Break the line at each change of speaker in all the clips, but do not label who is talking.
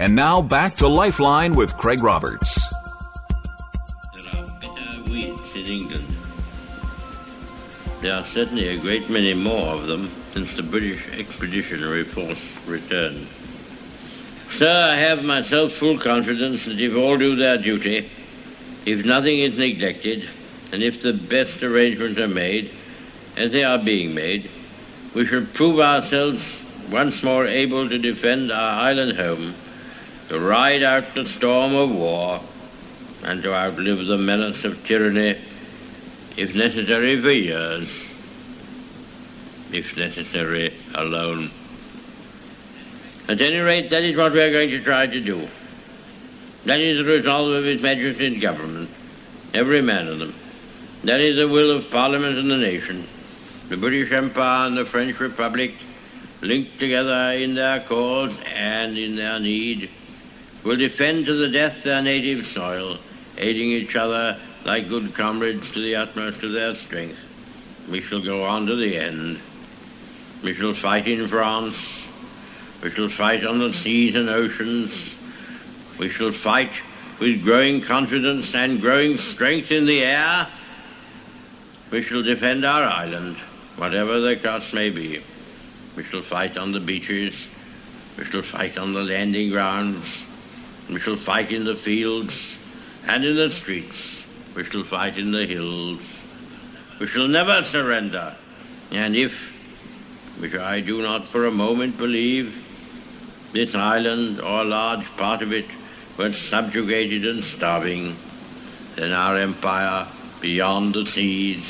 And now back to Lifeline with Craig Roberts.
There are bitter weeds in England. There are certainly a great many more of them since the British Expeditionary Force returned. Sir, I have myself full confidence that if all do their duty, if nothing is neglected, and if the best arrangements are made, as they are being made, we shall prove ourselves once more able to defend our island home to ride out the storm of war and to outlive the menace of tyranny, if necessary for years, if necessary alone. At any rate, that is what we are going to try to do. That is the resolve of His Majesty's government, every man of them. That is the will of Parliament and the nation. The British Empire and the French Republic, linked together in their cause and in their need, will defend to the death their native soil, aiding each other like good comrades to the utmost of their strength. We shall go on to the end. We shall fight in France. We shall fight on the seas and oceans. We shall fight with growing confidence and growing strength in the air. We shall defend our island, whatever the cost may be. We shall fight on the beaches. We shall fight on the landing grounds. We shall fight in the fields and in the streets. We shall fight in the hills. We shall never surrender. And if, which I do not for a moment believe, this island or a large part of it were subjugated and starving, then our empire beyond the seas,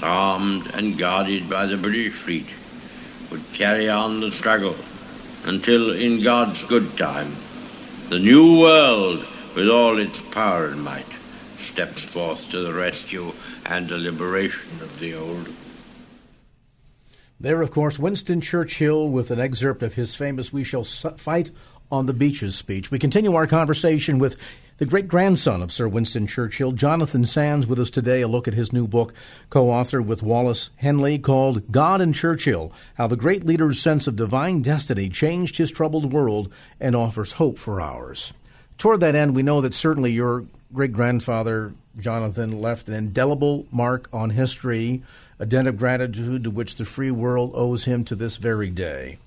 armed and guarded by the British fleet, would carry on the struggle until, in God's good time, the new world, with all its power and might, steps forth to the rescue and the liberation of the old.
There, of course, Winston Churchill with an excerpt of his famous We Shall Fight on the Beaches speech. We continue our conversation with the great grandson of Sir Winston Churchill, Jonathan Sandys, with us today. A look at his new book, co authored with Wallace Henley, called God and Churchill How the Great Leader's Sense of Divine Destiny Changed His Troubled World and Offers Hope for Ours. Toward that end, we know that certainly your great grandfather, Jonathan, left an indelible mark on history, a debt of gratitude to which the free world owes him to this very day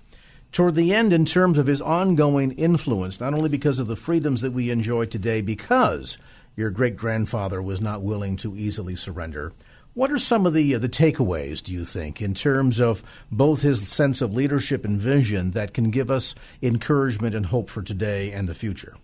toward the end in terms of his ongoing influence, not only because of the freedoms that we enjoy today, because your great grandfather was not willing to easily surrender. What are some of the uh, the takeaways, do you think, in terms of both his sense of leadership and vision that can give us encouragement and hope for today and the future?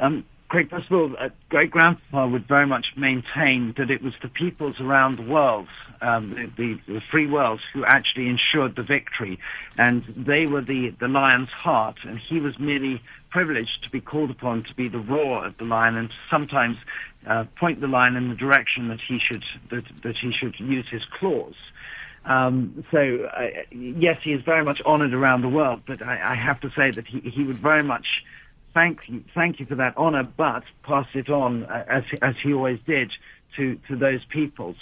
Um, Craig, first of all, uh, great grandpa would very much maintain that it was the peoples around the world, um, the, the, free world, who actually ensured the victory. And they were the, the lion's heart, and he was merely privileged to be called upon to be the roar of the lion and sometimes uh, point the lion in the direction that he should, that, that he should use his claws. Um, so, uh, yes, he is very much honored around the world, but I, I have to say that he, he would very much thank you, thank you for that honor, but pass it on uh, as as he always did to to those peoples.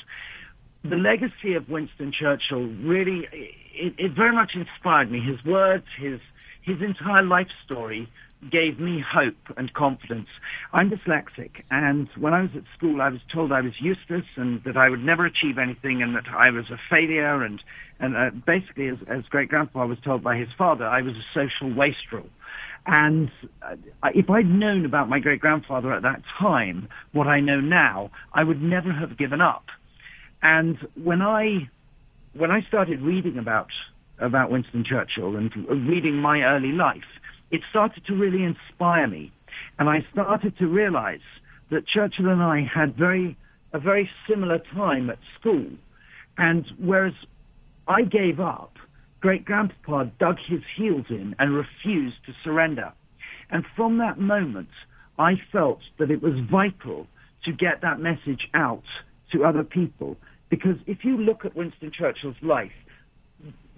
The legacy of Winston Churchill really it, it very much inspired me. His words, his his entire life story gave me hope and confidence. I'm dyslexic, and when I was at school, I was told I was useless and that I would never achieve anything, and that I was a failure. And and uh, basically, as, as great grandpa was told by his father, I was a social wastrel. And uh, if I'd known about my great grandfather at that time, what I know now, I would never have given up. And when I when I started reading about about Winston Churchill and reading my early life, it started to really inspire me, and I started to realize that Churchill and I had very a very similar time at school, and whereas I gave up great grandpapa dug his heels in and refused to surrender. And from that moment, I felt that it was vital to get that message out to other people. Because if you look at Winston Churchill's life,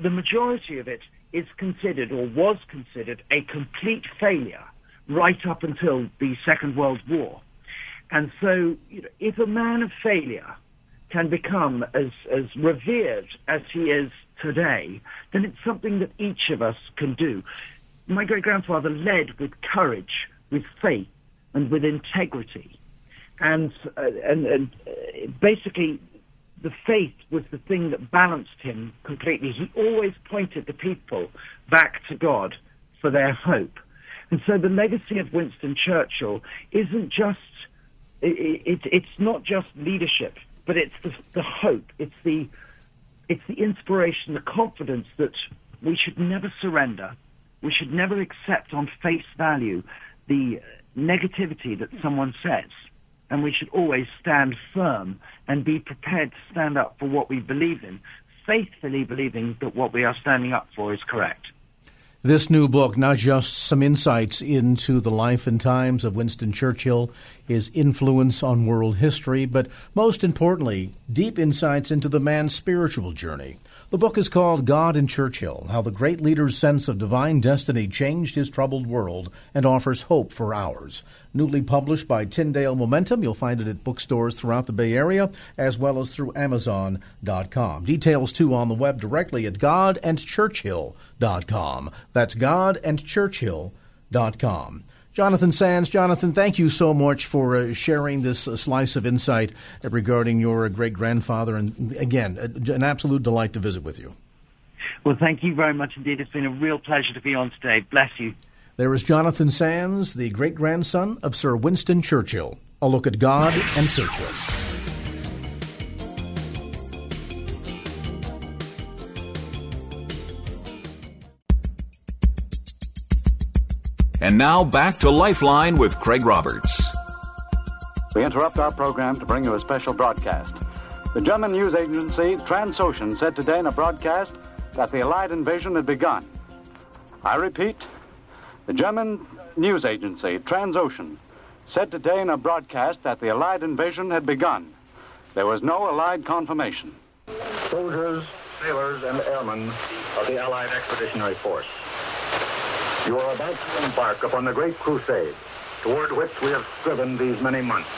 the majority of it is considered or was considered a complete failure right up until the Second World War. And so, you know, if a man of failure can become as, as revered as he is today, then it's something that each of us can do. My great grandfather led with courage, with faith, and with integrity. And, uh, and, and uh, basically, the faith was the thing that balanced him completely. He always pointed the people back to God for their hope. And so the legacy of Winston Churchill isn't just, it, it, it's not just leadership, but it's the, the hope, it's the, it's the inspiration, the confidence that we should never surrender. We should never accept on face value the negativity that someone says. And we should always stand firm and be prepared to stand up for what we believe in, faithfully believing that what we are standing up for is correct.
This new book, not just some insights into the life and times of Winston Churchill, his influence on world history, but most importantly, deep insights into the man's spiritual journey. The book is called God and Churchill How the Great Leader's Sense of Divine Destiny Changed His Troubled World and Offers Hope for Ours. Newly published by Tyndale Momentum, you'll find it at bookstores throughout the Bay Area as well as through Amazon.com. Details too on the web directly at godandchurchill.com. That's godandchurchill.com. Jonathan Sandys. Jonathan, thank you so much for uh, sharing this uh, slice of insight uh, regarding your uh, great grandfather. And again, an absolute delight to visit with you.
Well, thank you very much indeed. It's been a real pleasure to be on today. Bless you.
There is Jonathan Sandys, the great grandson of Sir Winston Churchill. A look at God and Churchill.
And now back to Lifeline with Craig Roberts.
We interrupt our program to bring you a special broadcast. The German news agency Transocean said today in a broadcast that the Allied invasion had begun. I repeat, the German news agency Transocean said today in a broadcast that the Allied invasion had begun. There was no Allied confirmation.
Soldiers, sailors, and airmen of the Allied Expeditionary Force. You are about to embark upon the great crusade toward which we have striven these many months.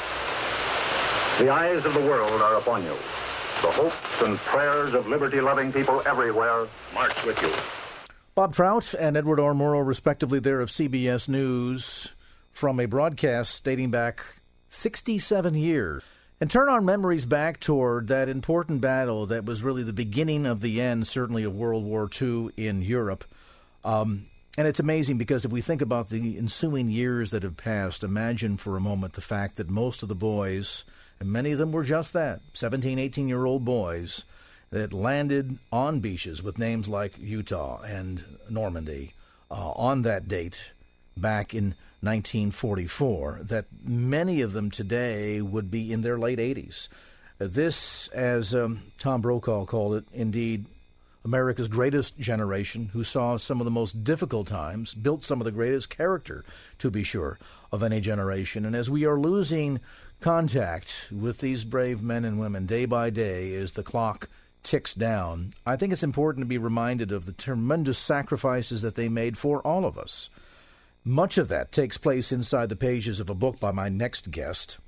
The eyes of the world are upon you. The hopes and prayers of liberty-loving people everywhere march with you.
Bob Trout and Edward R. Murrow, respectively, there of CBS News, from a broadcast dating back 67 years. And turn our memories back toward that important battle that was really the beginning of the end, certainly, of World War II in Europe. Um, and it's amazing because if we think about the ensuing years that have passed, imagine for a moment the fact that most of the boys, and many of them were just that 17, 18 year old boys, that landed on beaches with names like Utah and Normandy uh, on that date back in 1944, that many of them today would be in their late 80s. This, as um, Tom Brokaw called it, indeed America's greatest generation, who saw some of the most difficult times, built some of the greatest character, to be sure, of any generation. And as we are losing contact with these brave men and women day by day as the clock ticks down, I think it's important to be reminded of the tremendous sacrifices that they made for all of us. Much of that takes place inside the pages of a book by my next guest.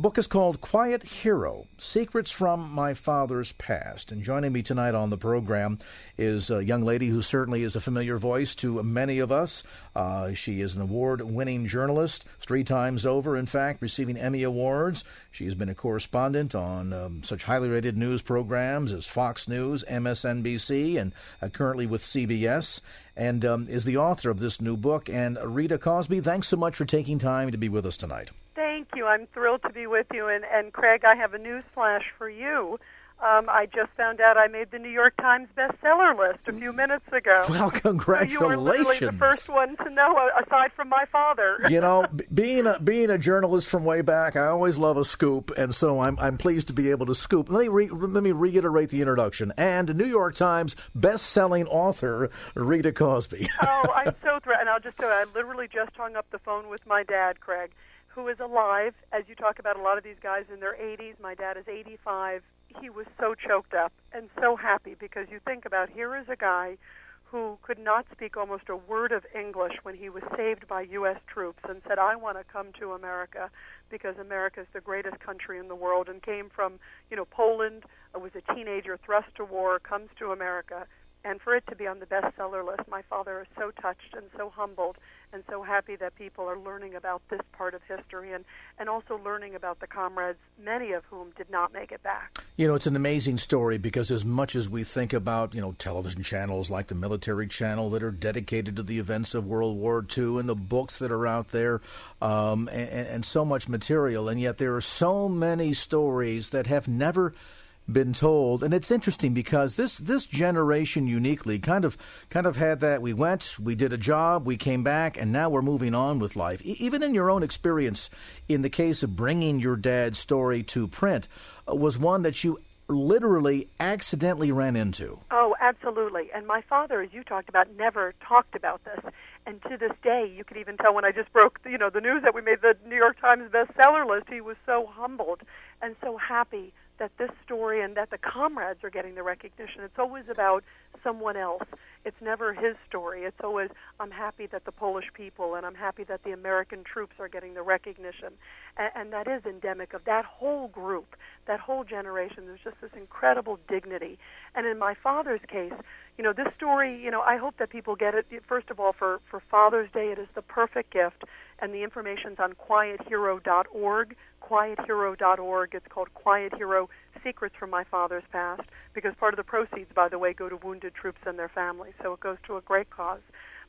The book is called Quiet Hero Secrets from My Father's Past. And joining me tonight on the program is a young lady who certainly is a familiar voice to many of us. Uh, she is an award winning journalist, three times over, in fact, receiving Emmy Awards. She has been a correspondent on um, such highly rated news programs as Fox News, MSNBC, and uh, currently with CBS, and um, is the author of this new book. And Rita Cosby, thanks so much for taking time to be with us tonight.
Thank you. I'm thrilled to be with you. And, and Craig, I have a news flash for you. Um, I just found out I made the New York Times bestseller list a few minutes ago.
Well, congratulations!
you were literally the first one to know, uh, aside from my father.
you know, b- being a being a journalist from way back, I always love a scoop, and so I'm I'm pleased to be able to scoop. Let me re- let me reiterate the introduction. And New York Times best-selling author Rita Cosby.
oh, I'm so thrilled, and I'll just tell you, I literally just hung up the phone with my dad, Craig, who is alive. As you talk about, a lot of these guys in their 80s. My dad is 85 he was so choked up and so happy because you think about here is a guy who could not speak almost a word of English when he was saved by U.S. troops and said, I want to come to America because America is the greatest country in the world and came from, you know, Poland, uh, was a teenager thrust to war, comes to America. And for it to be on the bestseller list, my father is so touched and so humbled and so happy that people are learning about this part of history and, and also learning about the comrades, many of whom did not make it back.
You know, it's an amazing story because as much as we think about, you know, television channels like the Military Channel that are dedicated to the events of World War II and the books that are out there um, and, and so much material, and yet there are so many stories that have never – been told, and it's interesting because this this generation uniquely kind of kind of had that. We went, we did a job, we came back, and now we're moving on with life. E- even in your own experience, in the case of bringing your dad's story to print, uh, was one that you literally accidentally ran into.
Oh, absolutely. And my father, as you talked about, never talked about this. And to this day, you could even tell when I just broke, you know, the news that we made the New York Times bestseller list, he was so humbled and so happy that this story and that the comrades are getting the recognition. It's always about someone else. It's never his story. It's always, I'm happy that the Polish people and I'm happy that the American troops are getting the recognition. And, and that is endemic of that whole group, that whole generation. There's just this incredible dignity. And in my father's case, you know, this story, you know, I hope that people get it. First of all, for, for Father's Day, it is the perfect gift. And the information's on quiethero.org quiethero.org. It's called Quiet Hero Secrets from My Father's Past because part of the proceeds, by the way, go to wounded troops and their families. So it goes to a great cause.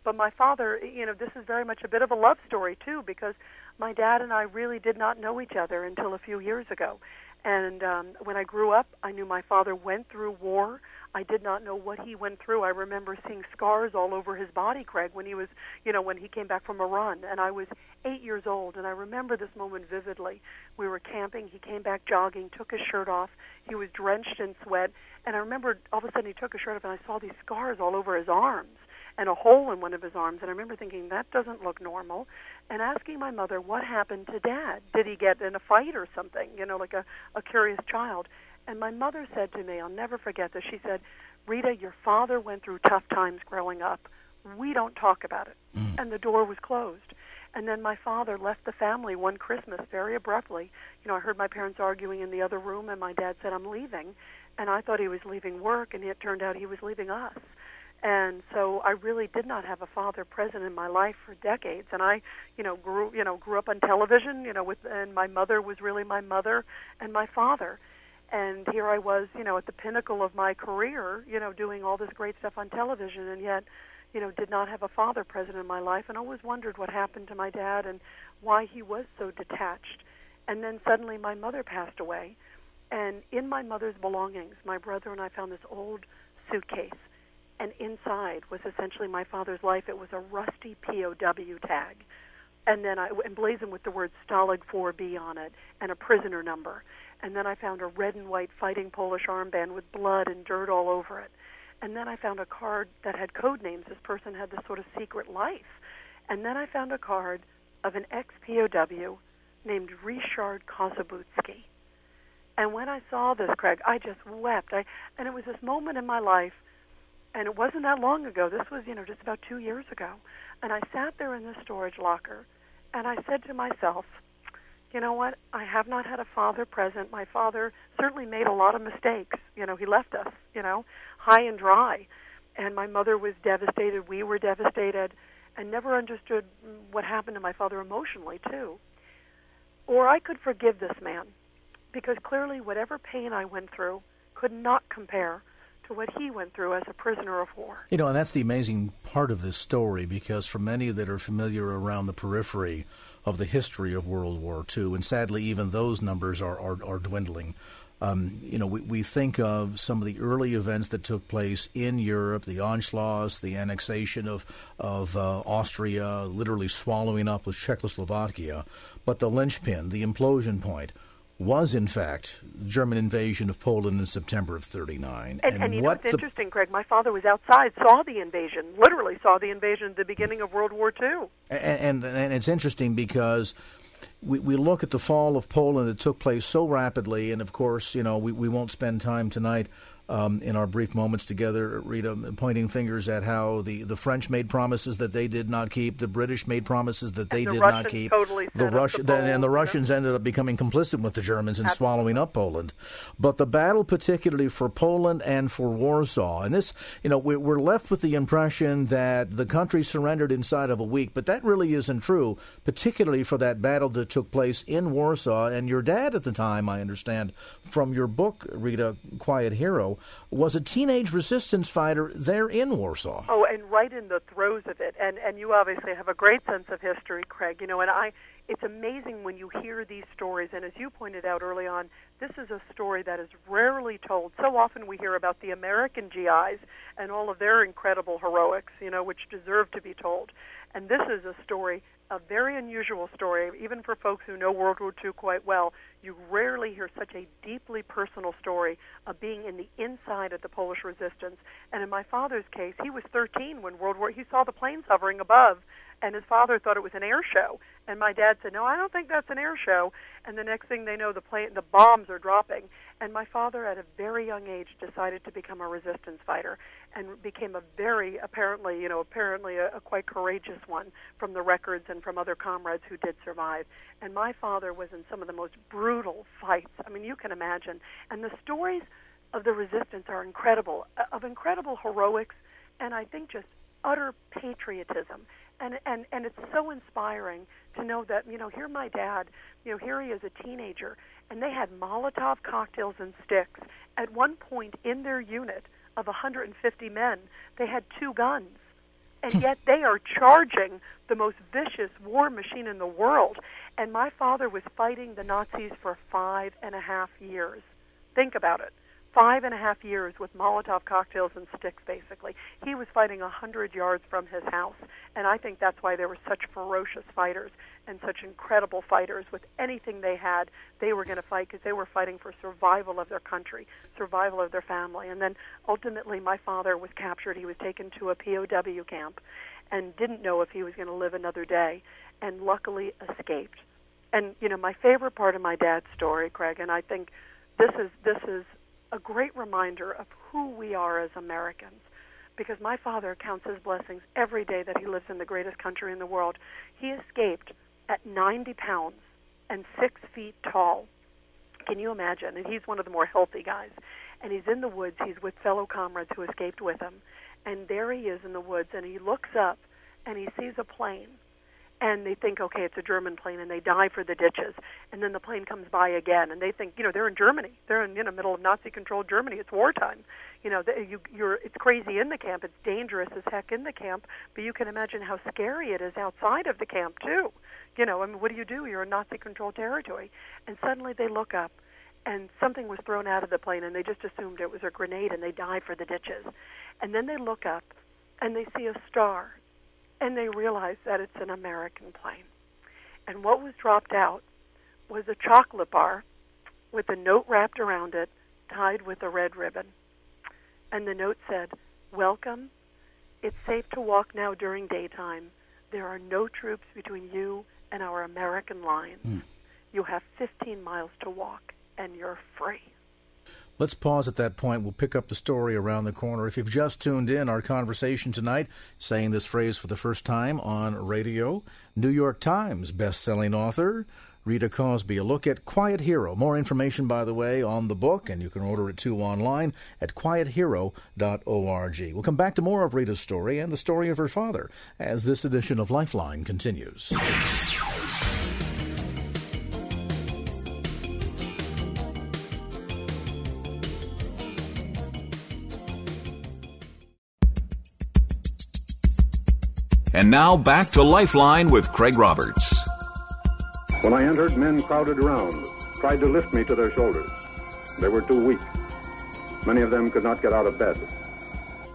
But my father, you know, this is very much a bit of a love story too because my dad and I really did not know each other until a few years ago. And um, when I grew up, I knew my father went through war. I did not know what he went through. I remember seeing scars all over his body, Craig, when he was, you know, when he came back from a run. And I was eight years old, and I remember this moment vividly. We were camping. He came back jogging, took his shirt off. He was drenched in sweat. And I remember all of a sudden he took his shirt off, and I saw these scars all over his arms and a hole in one of his arms. And I remember thinking, that doesn't look normal. And asking my mother, what happened to dad? Did he get in a fight or something? You know, like a, a curious child. And my mother said to me, I'll never forget this. She said, Rita, your father went through tough times growing up. We don't talk about it. Mm. And the door was closed. And then my father left the family one Christmas very abruptly. You know, I heard my parents arguing in the other room, and my dad said, I'm leaving. And I thought he was leaving work, and it turned out he was leaving us. And so I really did not have a father present in my life for decades. And I, you know, grew, you know, grew up on television, you know, with, and my mother was really my mother and my father and here I was, you know, at the pinnacle of my career, you know, doing all this great stuff on television, and yet, you know, did not have a father present in my life, and always wondered what happened to my dad and why he was so detached. And then suddenly my mother passed away, and in my mother's belongings, my brother and I found this old suitcase, and inside was essentially my father's life. It was a rusty POW tag, and then I emblazoned with the word Stalag 4B on it and a prisoner number and then I found a red and white fighting Polish armband with blood and dirt all over it. And then I found a card that had code names. This person had this sort of secret life. And then I found a card of an ex-POW named Richard Kossobudzki. And when I saw this, Craig, I just wept. I, and it was this moment in my life, and it wasn't that long ago. This was, you know, just about two years ago. And I sat there in the storage locker, and I said to myself, you know what? I have not had a father present. My father certainly made a lot of mistakes. You know, he left us, you know, high and dry. And my mother was devastated. We were devastated and never understood what happened to my father emotionally, too. Or I could forgive this man because clearly whatever pain I went through could not compare to what he went through as a prisoner of war.
You know, and that's the amazing part of this story because for many that are familiar around the periphery, of the history of World War II, and sadly, even those numbers are are, are dwindling. Um, you know, we, we think of some of the early events that took place in Europe, the Anschluss, the annexation of of uh, Austria, literally swallowing up with Czechoslovakia. But the linchpin, the implosion point, was in fact the German invasion of Poland in September of '39.
And, and, and you know, it's interesting, Greg. My father was outside, saw the invasion, literally saw the invasion at the beginning of World War II.
And, and, and it's interesting because we, we look at the fall of Poland that took place so rapidly, and of course, you know, we, we won't spend time tonight um, in our brief moments together, Rita, pointing fingers at how the, the French made promises that they did not keep, the British made promises that they
the
did
Russians
not keep.
Totally
the
Russians
and the Russians ended up becoming complicit with the Germans in
Absolutely.
swallowing up Poland. But the battle, particularly for Poland and for Warsaw, and this, you know, we're left with the impression that the country surrendered inside of a week, but that really isn't true, particularly for that battle that took place in Warsaw. And your dad at the time, I understand, from your book, Rita, Quiet Hero, was a teenage resistance fighter there in Warsaw.
Oh, and right in the throes of it. And and you obviously have a great sense of history, Craig. You know, and I it's amazing when you hear these stories and as you pointed out early on, this is a story that is rarely told. So often we hear about the American GIs and all of their incredible heroics, you know, which deserve to be told. And this is a story, a very unusual story, even for folks who know World War II quite well. You rarely hear such a deeply personal story of being in the inside of the Polish resistance. And in my father's case, he was 13 when World War. He saw the planes hovering above, and his father thought it was an air show. And my dad said, "No, I don't think that's an air show." And the next thing they know, the plane, the bombs are dropping. And my father, at a very young age, decided to become a resistance fighter, and became a very apparently, you know, apparently a, a quite courageous one from the records and from other comrades who did survive. And my father was in some of the most brutal fights. I mean, you can imagine. And the stories of the resistance are incredible, uh, of incredible heroics, and I think just utter patriotism and and and it's so inspiring to know that you know here my dad you know here he is a teenager and they had molotov cocktails and sticks at one point in their unit of 150 men. They had two guns. And hmm. yet they are charging the most vicious war machine in the world. And my father was fighting the nazis for five and a half years. Think about it five and a half years with Molotov cocktails and sticks, basically. He was fighting a hundred yards from his house, and I think that's why they were such ferocious fighters and such incredible fighters. With anything they had, they were going to fight because they were fighting for survival of their country, survival of their family. And then ultimately, my father was captured. He was taken to a POW camp, and didn't know if he was going to live another day, and luckily escaped. And you know, my favorite part of my dad's story, Craig, and I think this is this is a great reminder of who we are as Americans. Because my father counts his blessings every day that he lives in the greatest country in the world. He escaped at 90 pounds and six feet tall. Can you imagine? And he's one of the more healthy guys. And he's in the woods. He's with fellow comrades who escaped with him. And there he is in the woods, and he looks up and he sees a plane and they think, okay, it's a German plane, and they dive for the ditches, and then the plane comes by again, and they think, you know, they're in Germany, they're in you know middle of Nazi-controlled Germany, it's wartime, you know, the, you, you're it's crazy in the camp, it's dangerous as heck in the camp, but you can imagine how scary it is outside of the camp too, you know, I mean, what do you do? You're in Nazi-controlled territory, and suddenly they look up, and something was thrown out of the plane, and they just assumed it was a grenade, and they dive for the ditches, and then they look up, and they see a star and they realized that it's an American plane. And what was dropped out was a chocolate bar with a note wrapped around it, tied with a red ribbon. And the note said, Welcome. It's safe to walk now during daytime. There are no troops between you and our American line.
Mm.
You have 15 miles to walk, and you're free.
Let's pause at that point. We'll pick up the story around the corner. If you've just tuned in, our conversation tonight, saying this phrase for the first time on radio, New York Times best-selling author Rita Cosby. A look at Quiet Hero. More information, by the way, on the book, and you can order it too online at quiethero.org. We'll come back to more of Rita's story and the story of her father as this edition of Lifeline continues.
And now back to Lifeline with Craig Roberts.
When I entered, men crowded around, tried to lift me to their shoulders. They were too weak. Many of them could not get out of bed.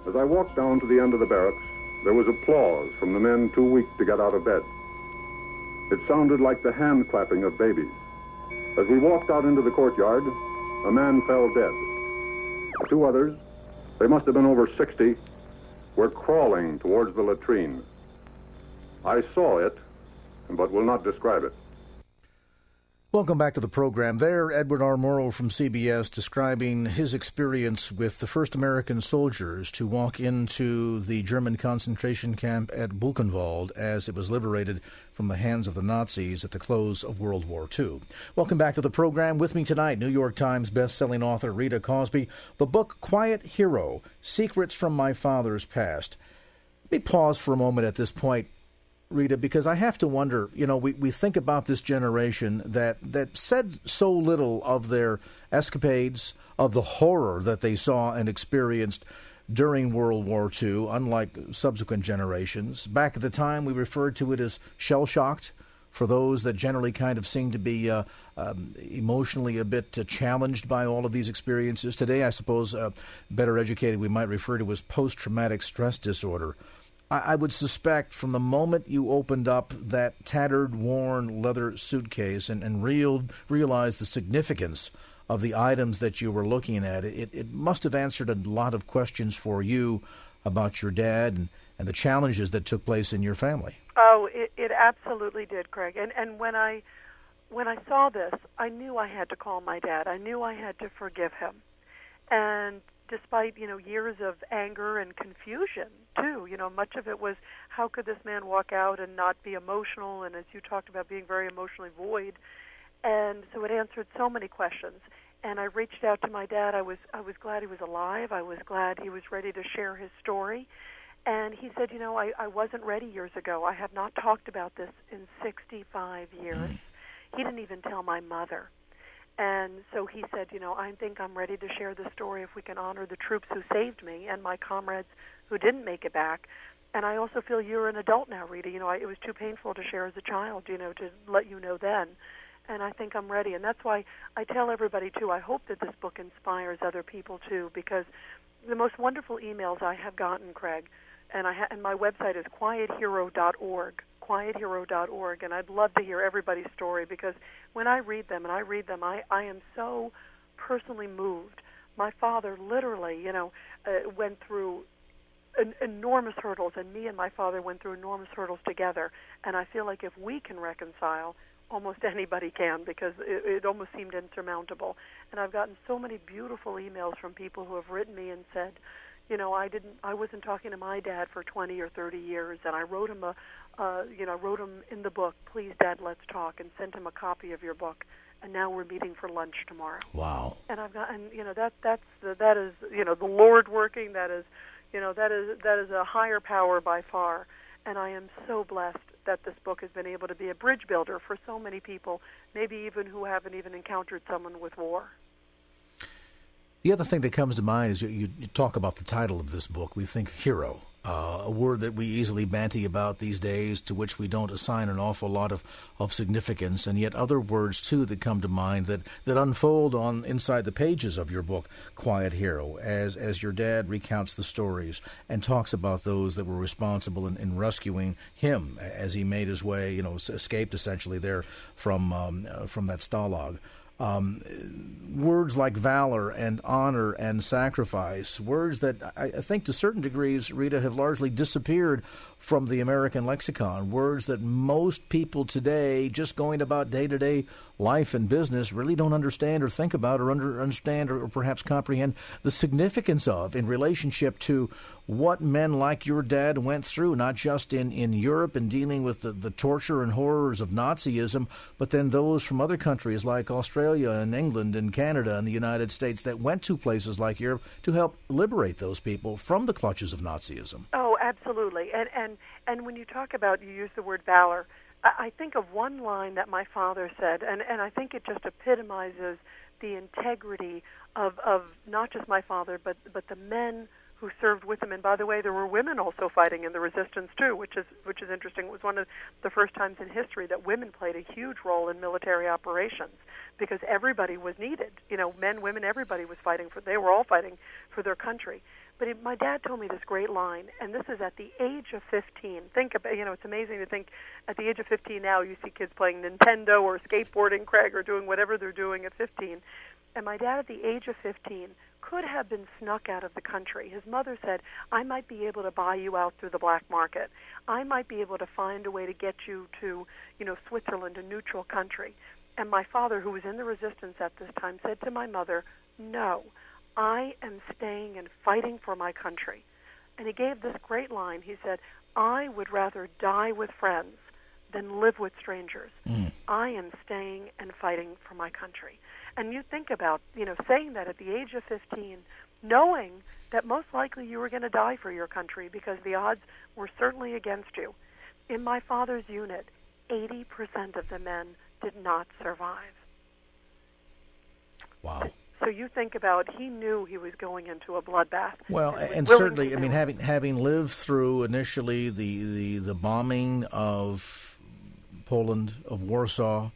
As I walked down to the end of the barracks, there was applause from the men too weak to get out of bed. It sounded like the hand clapping of babies. As we walked out into the courtyard, a man fell dead. Two others, they must have been over 60, were crawling towards the latrine. I saw it, but will not describe it.
Welcome back to the program. There, Edward R. Murrow from CBS describing his experience with the first American soldiers to walk into the German concentration camp at Buchenwald as it was liberated from the hands of the Nazis at the close of World War II. Welcome back to the program. With me tonight, New York Times best-selling author Rita Cosby. The book Quiet Hero: Secrets from My Father's Past. Let me pause for a moment at this point Rita, because I have to wonder, you know, we, we think about this generation that, that said so little of their escapades, of the horror that they saw and experienced during World War II, unlike subsequent generations. Back at the time, we referred to it as shell shocked for those that generally kind of seem to be uh, um, emotionally a bit uh, challenged by all of these experiences. Today, I suppose, uh, better educated, we might refer to as post traumatic stress disorder. I would suspect from the moment you opened up that tattered, worn leather suitcase and, and real, realized the significance of the items that you were looking at, it, it must have answered a lot of questions for you about your dad and, and the challenges that took place in your family.
Oh, it, it absolutely did, Craig. And and when I when I saw this, I knew I had to call my dad. I knew I had to forgive him. And despite you know years of anger and confusion too. You know much of it was how could this man walk out and not be emotional? And as you talked about being very emotionally void. And so it answered so many questions. And I reached out to my dad. I was I was glad he was alive. I was glad he was ready to share his story. And he said you know I I wasn't ready years ago. I have not talked about this in 65 years. He didn't even tell my mother and so he said, you know, I think I'm ready to share the story if we can honor the troops who saved me and my comrades who didn't make it back. And I also feel you're an adult now, Rita. You know, I, it was too painful to share as a child, you know, to let you know then. And I think I'm ready. And that's why I tell everybody, too, I hope that this book inspires other people, too, because the most wonderful emails I have gotten, Craig, and I ha- and my website is quiethero.org quiethero.org, and I'd love to hear everybody's story because when I read them, and I read them, I, I am so personally moved. My father literally, you know, uh, went through an, enormous hurdles, and me and my father went through enormous hurdles together. And I feel like if we can reconcile, almost anybody can because it, it almost seemed insurmountable. And I've gotten so many beautiful emails from people who have written me and said, you know, I didn't, I wasn't talking to my dad for 20 or 30 years, and I wrote him a, uh, you know, wrote him in the book, please, Dad, let's talk, and sent him a copy of your book. And now we're meeting for lunch tomorrow.
Wow!
And I've got, and you know, that that's the, that is, you know, the Lord working. That is, you know, that is that is a higher power by far. And I am so blessed that this book has been able to be a bridge builder for so many people, maybe even who haven't even encountered someone with war.
The other thing that comes to mind is you, you, talk about the title of this book. We think hero, uh, a word that we easily banty about these days, to which we don't assign an awful lot of, of significance, and yet other words too that come to mind that, that unfold on inside the pages of your book, Quiet Hero, as as your dad recounts the stories and talks about those that were responsible in, in rescuing him as he made his way, you know, escaped essentially there from um, uh, from that stalag. Um, words like valor and honor and sacrifice, words that I, I think to certain degrees, Rita, have largely disappeared from the American lexicon. Words that most people today, just going about day to day life and business, really don't understand or think about or under, understand or, or perhaps comprehend the significance of in relationship to what men like your dad went through, not just in, in Europe and dealing with the, the torture and horrors of Nazism, but then those from other countries like Australia and England and Canada and the United States that went to places like Europe to help liberate those people from the clutches of Nazism.
Oh, absolutely. And and and when you talk about you use the word valor, I, I think of one line that my father said, and and I think it just epitomizes the integrity of of not just my father, but but the men who served with him. And by the way, there were women also fighting in the resistance too, which is which is interesting. It was one of the first times in history that women played a huge role in military operations because everybody was needed. You know, men, women, everybody was fighting for. They were all fighting for their country. But it, my dad told me this great line, and this is at the age of 15. Think about, you know, it's amazing to think at the age of 15 now you see kids playing Nintendo or skateboarding, Craig, or doing whatever they're doing at 15. And my dad at the age of 15 could have been snuck out of the country. His mother said, I might be able to buy you out through the black market. I might be able to find a way to get you to, you know, Switzerland, a neutral country. And my father, who was in the resistance at this time, said to my mother, No, I am staying and fighting for my country. And he gave this great line. He said, I would rather die with friends than live with strangers. Mm. I am staying and fighting for my country. And you think about, you know, saying that at the age of 15, knowing that most likely you were going to die for your country because the odds were certainly against you. In my father's unit, 80% of the men did not survive.
Wow.
So you think about he knew he was going into a bloodbath.
Well, and, and certainly, I mean, having having lived through initially the, the, the bombing of Poland of Warsaw,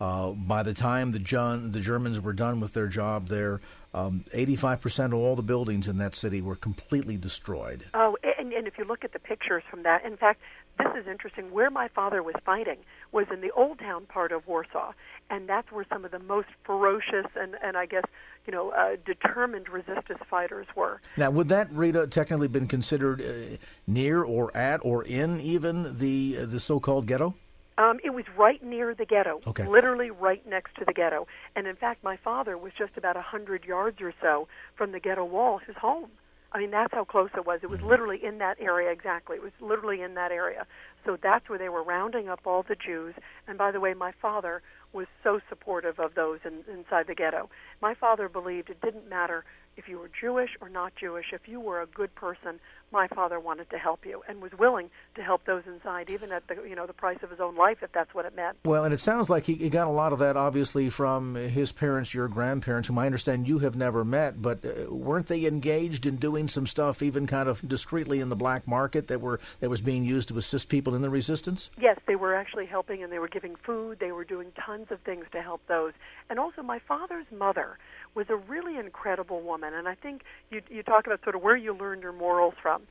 uh, by the time the John, the Germans were done with their job there, um, 85% of all the buildings in that city were completely destroyed.
Oh, and, and if you look at the pictures from that, in fact, this is interesting. Where my father was fighting was in the old town part of Warsaw, and that's where some of the most ferocious and, and I guess, you know, uh, determined resistance fighters were.
Now, would that, Rita, technically been considered uh, near or at or in even the uh, the so-called ghetto?
Um, it was right near the ghetto,
okay.
literally right next to the ghetto. And in fact, my father was just about a hundred yards or so from the ghetto wall, his home. I mean, that's how close it was. It was mm-hmm. literally in that area exactly. It was literally in that area. So that's where they were rounding up all the Jews. And by the way, my father was so supportive of those in, inside the ghetto. My father believed it didn't matter if you were Jewish or not Jewish. If you were a good person, my father wanted to help you and was willing to help those inside, even at the you know the price of his own life, if that's what it meant.
Well, and it sounds like he, he got a lot of that, obviously, from his parents, your grandparents, whom I understand you have never met. But uh, weren't they engaged in doing some stuff, even kind of discreetly in the black market, that were that was being used to assist people in the resistance?
Yes, they were actually helping, and they were giving food. They were doing tons of things to help those. And also, my father's mother was a really incredible woman. And I think you, you talk about sort of where you learned your morals from.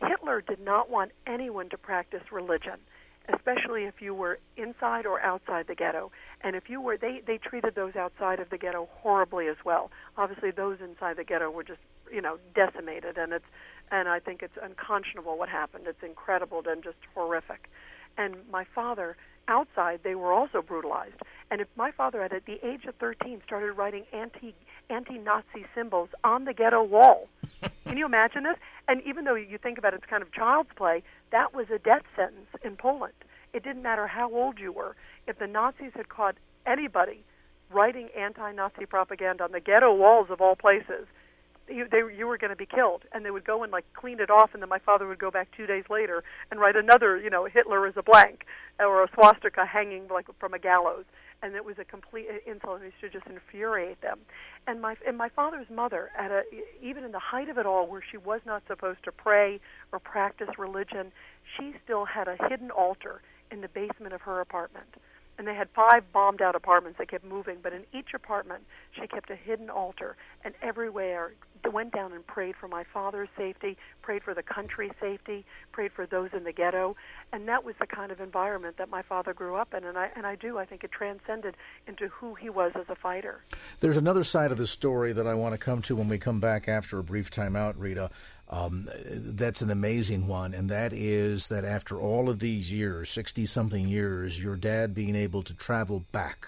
Hitler did not want anyone to practice religion, especially if you were inside or outside the ghetto. And if you were, they, they treated those outside of the ghetto horribly as well. Obviously, those inside the ghetto were just, you know, decimated. And it's, and I think it's unconscionable what happened. It's incredible and just horrific. And my father, outside, they were also brutalized. And if my father, at the age of 13, started writing anti anti-Nazi symbols on the ghetto wall. Can you imagine this? And even though you think about it, it's kind of child's play, that was a death sentence in Poland. It didn't matter how old you were. If the Nazis had caught anybody writing anti-Nazi propaganda on the ghetto walls of all places, you, they, you were going to be killed. And they would go and like clean it off, and then my father would go back two days later and write another, you know, Hitler is a blank or a swastika hanging like from a gallows and it was a complete insult. It used to just infuriate them. And my and my father's mother, at a even in the height of it all, where she was not supposed to pray or practice religion, she still had a hidden altar in the basement of her apartment. And they had five bombed out apartments that kept moving, but in each apartment she kept a hidden altar, and everywhere went down and prayed for my father's safety, prayed for the country's safety, prayed for those in the ghetto, and that was the kind of environment that my father grew up in, and I and I do I think it transcended into who he was as a fighter.
There's another side of the story that I want to come to when we come back after a brief timeout, Rita. Um, that's an amazing one, and that is that after all of these years, 60 something years, your dad being able to travel back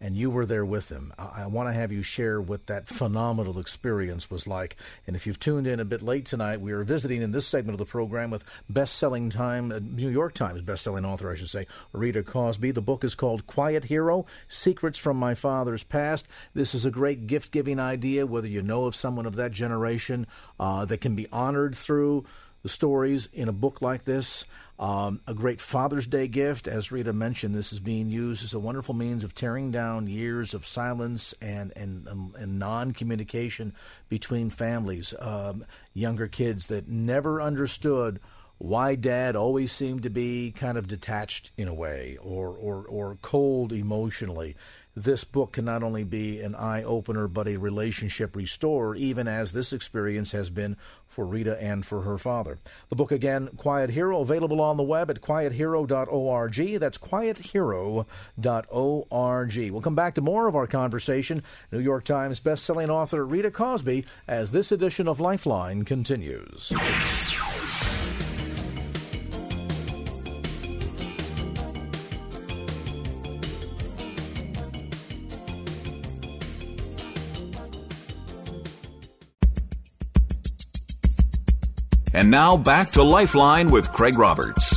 and you were there with him. I, I want to have you share what that phenomenal experience was like. And if you've tuned in a bit late tonight, we are visiting in this segment of the program with best-selling time, uh, New York Times best-selling author, I should say, Rita Cosby. The book is called Quiet Hero: Secrets from My Father's Past. This is a great gift-giving idea, whether you know of someone of that generation uh, that can be honored through the stories in a book like this. Um, a great Father's Day gift. As Rita mentioned, this is being used as a wonderful means of tearing down years of silence and, and, um, and non communication between families. Um, younger kids that never understood why dad always seemed to be kind of detached in a way or, or, or cold emotionally. This book can not only be an eye opener, but a relationship restorer, even as this experience has been for Rita and for her father. The book again, Quiet Hero, available on the web at quiethero.org. That's quiethero.org. We'll come back to more of our conversation. New York Times bestselling author Rita Cosby as this edition of Lifeline continues.
And now back to Lifeline with Craig Roberts.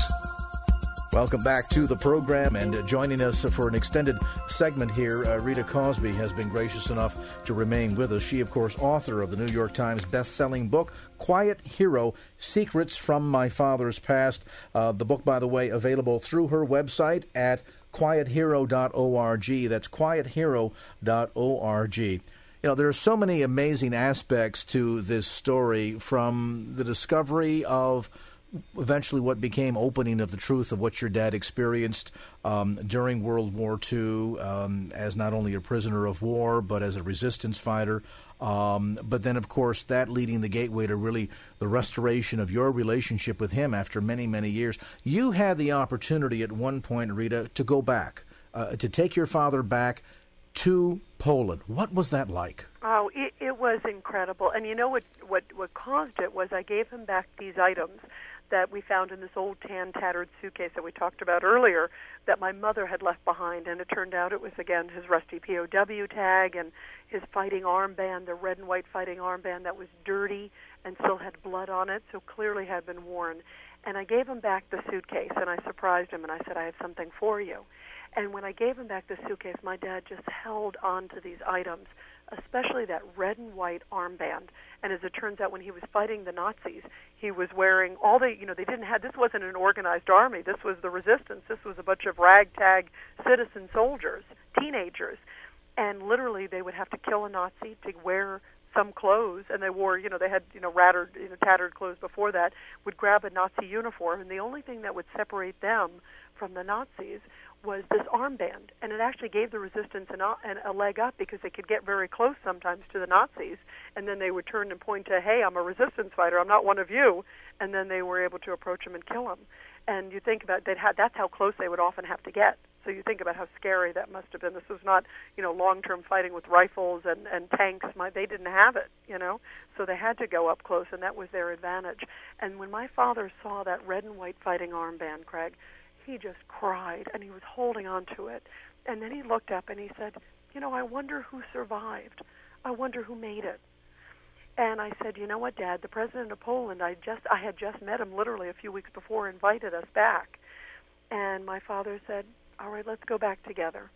Welcome back to the program and joining us for an extended segment here. Uh, Rita Cosby has been gracious enough to remain with us. She, of course, author of the New York Times best-selling book "Quiet Hero: Secrets from My Father's Past." Uh, the book, by the way, available through her website at quiethero.org. That's quiethero.org you know, there are so many amazing aspects to this story from the discovery of eventually what became opening of the truth of what your dad experienced um, during World War II um, as not only a prisoner of war but as a resistance fighter. Um, but then, of course, that leading the gateway to really the restoration of your relationship with him after many, many years. You had the opportunity at one point, Rita, to go back, uh, to take your father back to Poland. What was that like?
Oh, it, it was incredible. And you know what, what, what caused it was I gave him back these items that we found in this old tan tattered suitcase that we talked about earlier that my mother had left behind and it turned out it was again his rusty POW tag and his fighting armband the red and white fighting armband that was dirty and still had blood on it so clearly had been worn and I gave him back the suitcase and I surprised him and I said I have something for you and when I gave him back the suitcase, my dad just held on to these items, especially that red and white armband. And as it turns out, when he was fighting the Nazis, he was wearing all the, you know, they didn't have, this wasn't an organized army. This was the resistance. This was a bunch of ragtag citizen soldiers, teenagers. And literally, they would have to kill a Nazi to wear some clothes, and they wore, you know, they had, you know, rattered, you know, tattered clothes before that, would grab a Nazi uniform, and the only thing that would separate them from the Nazis was this armband, and it actually gave the resistance an, a leg up because they could get very close sometimes to the Nazis, and then they would turn and point to, "Hey, I'm a resistance fighter. I'm not one of you," and then they were able to approach them and kill them. And you think about that, that's how close they would often have to get. So you think about how scary that must have been. This was not, you know, long-term fighting with rifles and and tanks. My, they didn't have it, you know, so they had to go up close, and that was their advantage. And when my father saw that red and white fighting armband, Craig, he just cried and he was holding on to it. And then he looked up and he said, You know, I wonder who survived. I wonder who made it. And I said, You know what, Dad, the president of Poland, I just I had just met him literally a few weeks before, invited us back. And my father said, All right, let's go back together.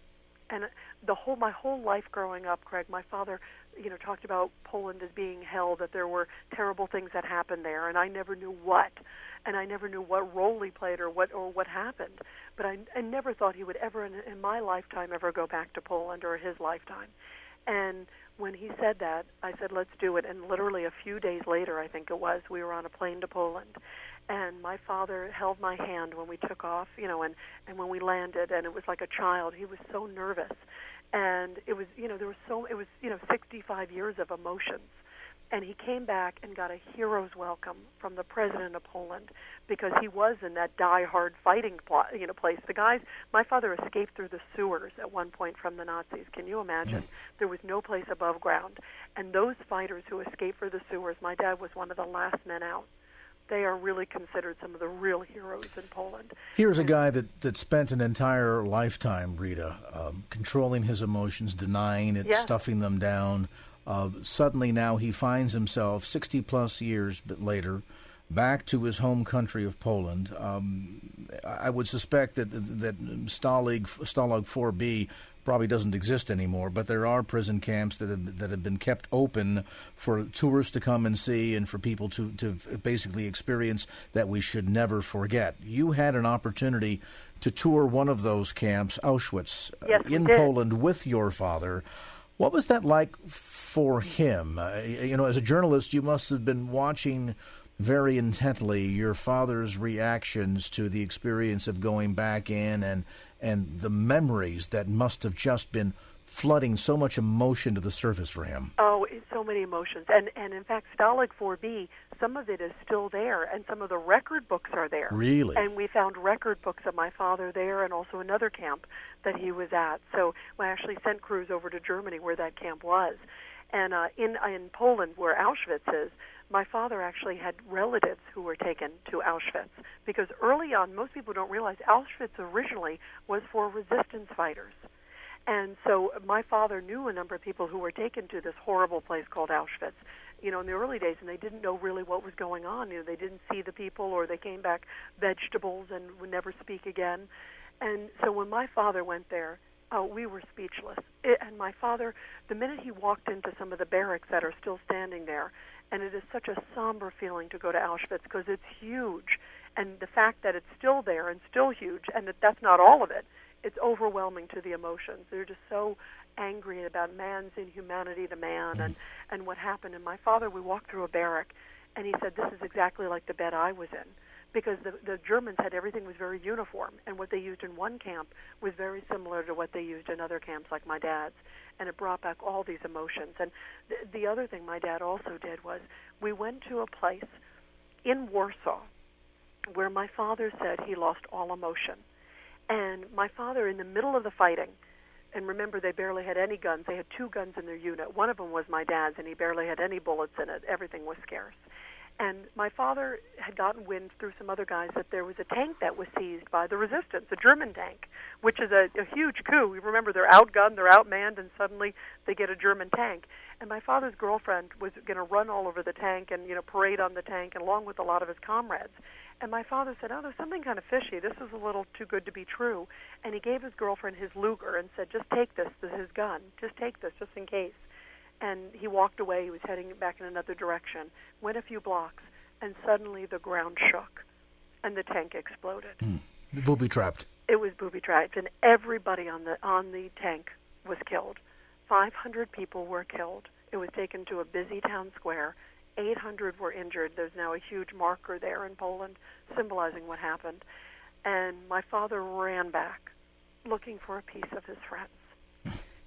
And the whole my whole life growing up, Craig, my father, you know, talked about Poland as being hell, that there were terrible things that happened there, and I never knew what and I never knew what role he played or what or what happened. But I, I never thought he would ever, in, in my lifetime, ever go back to Poland or his lifetime. And when he said that, I said, "Let's do it." And literally a few days later, I think it was, we were on a plane to Poland, and my father held my hand when we took off, you know, and and when we landed, and it was like a child. He was so nervous, and it was, you know, there was so it was, you know, 65 years of emotions and he came back and got a hero's welcome from the president of Poland because he was in that die-hard fighting pl- you know place. The guys, my father escaped through the sewers at one point from the Nazis. Can you imagine? Mm. There was no place above ground, and those fighters who escaped through the sewers, my dad was one of the last men out. They are really considered some of the real heroes in Poland.
Here's a guy that, that spent an entire lifetime, Rita, um, controlling his emotions, denying it, stuffing them down, uh, suddenly now he finds himself 60 plus years later back to his home country of Poland. Um, I would suspect that that Stalag Stalag 4B probably doesn't exist anymore, but there are prison camps that have, that have been kept open for tourists to come and see and for people to, to basically experience that we should never forget. You had an opportunity to tour one of those camps, Auschwitz,
yes,
in Poland with your father. What was that like for him? Uh, you know, as a journalist, you must have been watching very intently your father's reactions to the experience of going back in and and the memories that must have just been flooding so much emotion to the surface for him.
Oh, so many emotions. And and in fact, Stalag 4B, some of it is still there, and some of the record books are there.
Really?
And we found record books of my father there, and also another camp that he was at. So I actually sent crews over to Germany where that camp was. And uh, in in Poland, where Auschwitz is, my father actually had relatives who were taken to Auschwitz because early on, most people don't realize Auschwitz originally was for resistance fighters. And so my father knew a number of people who were taken to this horrible place called Auschwitz, you know, in the early days, and they didn't know really what was going on. You know, they didn't see the people, or they came back vegetables and would never speak again. And so when my father went there, oh, we were speechless. It, and my father, the minute he walked into some of the barracks that are still standing there, and it is such a somber feeling to go to Auschwitz because it's huge, and the fact that it's still there and still huge, and that that's not all of it, it's overwhelming to the emotions. They're just so angry about man's inhumanity to man and and what happened. And my father, we walked through a barrack, and he said, "This is exactly like the bed I was in." because the, the Germans had everything was very uniform, and what they used in one camp was very similar to what they used in other camps, like my dad's, and it brought back all these emotions. And th- the other thing my dad also did was we went to a place in Warsaw where my father said he lost all emotion, and my father, in the middle of the fighting. And remember, they barely had any guns. They had two guns in their unit. One of them was my dad's, and he barely had any bullets in it. Everything was scarce. And my father had gotten wind through some other guys that there was a tank that was seized by the resistance, a German tank, which is a, a huge coup. You remember they're outgunned, they're outmanned, and suddenly they get a German tank. And my father's girlfriend was going to run all over the tank and you know parade on the tank, along with a lot of his comrades. And my father said, "Oh, there's something kind of fishy. This is a little too good to be true." And he gave his girlfriend his Luger and said, "Just take this. This is his gun. Just take this, just in case." and he walked away. He was heading back in another direction. Went a few blocks, and suddenly the ground shook, and the tank exploded.
Mm. Booby trapped.
It was booby trapped, and everybody on the on the tank was killed. 500 people were killed. It was taken to a busy town square. 800 were injured. There's now a huge marker there in Poland symbolizing what happened. And my father ran back looking for a piece of his friends.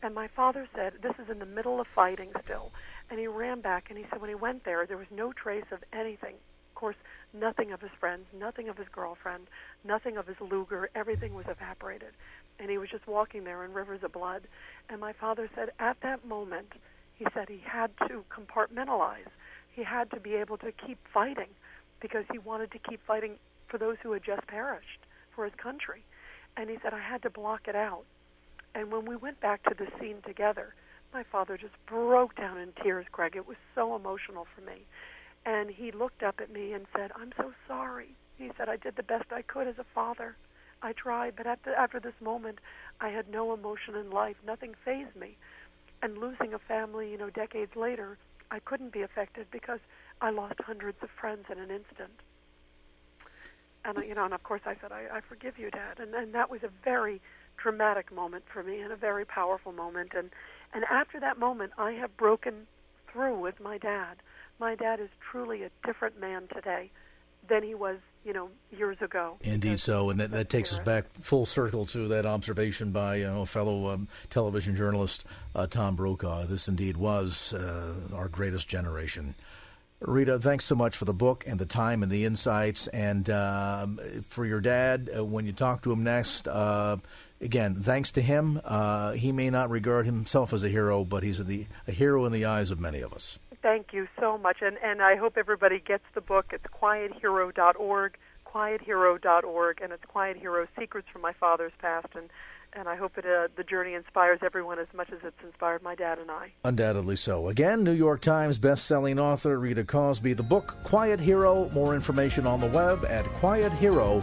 And my father said, This is in the middle of fighting still. And he ran back and he said, When he went there, there was no trace of anything. Of course, nothing of his friends, nothing of his girlfriend, nothing of his Luger. Everything was evaporated. And he was just walking there in rivers of blood. And my father said, At that moment, he said he had to compartmentalize. He had to be able to keep fighting because he wanted to keep fighting for those who had just perished for his country. And he said, I had to block it out. And when we went back to the scene together, my father just broke down in tears, Craig. It was so emotional for me. And he looked up at me and said, I'm so sorry. He said, I did the best I could as a father. I tried, but after, after this moment, I had no emotion in life. Nothing fazed me. And losing a family, you know, decades later, I couldn't be affected because I lost hundreds of friends in an instant. And, you know, and of course I said, I, I forgive you, Dad. And, and that was a very dramatic moment for me and a very powerful moment. And, and after that moment, I have broken through with my dad. My dad is truly a different man today than he was, you know, years ago.
Indeed, so, and that, that takes us back full circle to that observation by you know, a fellow um, television journalist, uh, Tom Brokaw. This indeed was uh, our greatest generation. Rita, thanks so much for the book and the time and the insights. And uh, for your dad, uh, when you talk to him next, uh, again, thanks to him, uh, he may not regard himself as a hero, but he's a, a hero in the eyes of many of us.
Thank you so much, and and I hope everybody gets the book. It's quiethero.org, quiethero.org, and it's Quiet Hero Secrets from My Father's Past. And and I hope it, uh, the journey inspires everyone as much as it's inspired my dad and I.
Undoubtedly so. Again, New York Times best-selling author Rita Cosby. The book Quiet Hero. More information on the web at quiethero.org.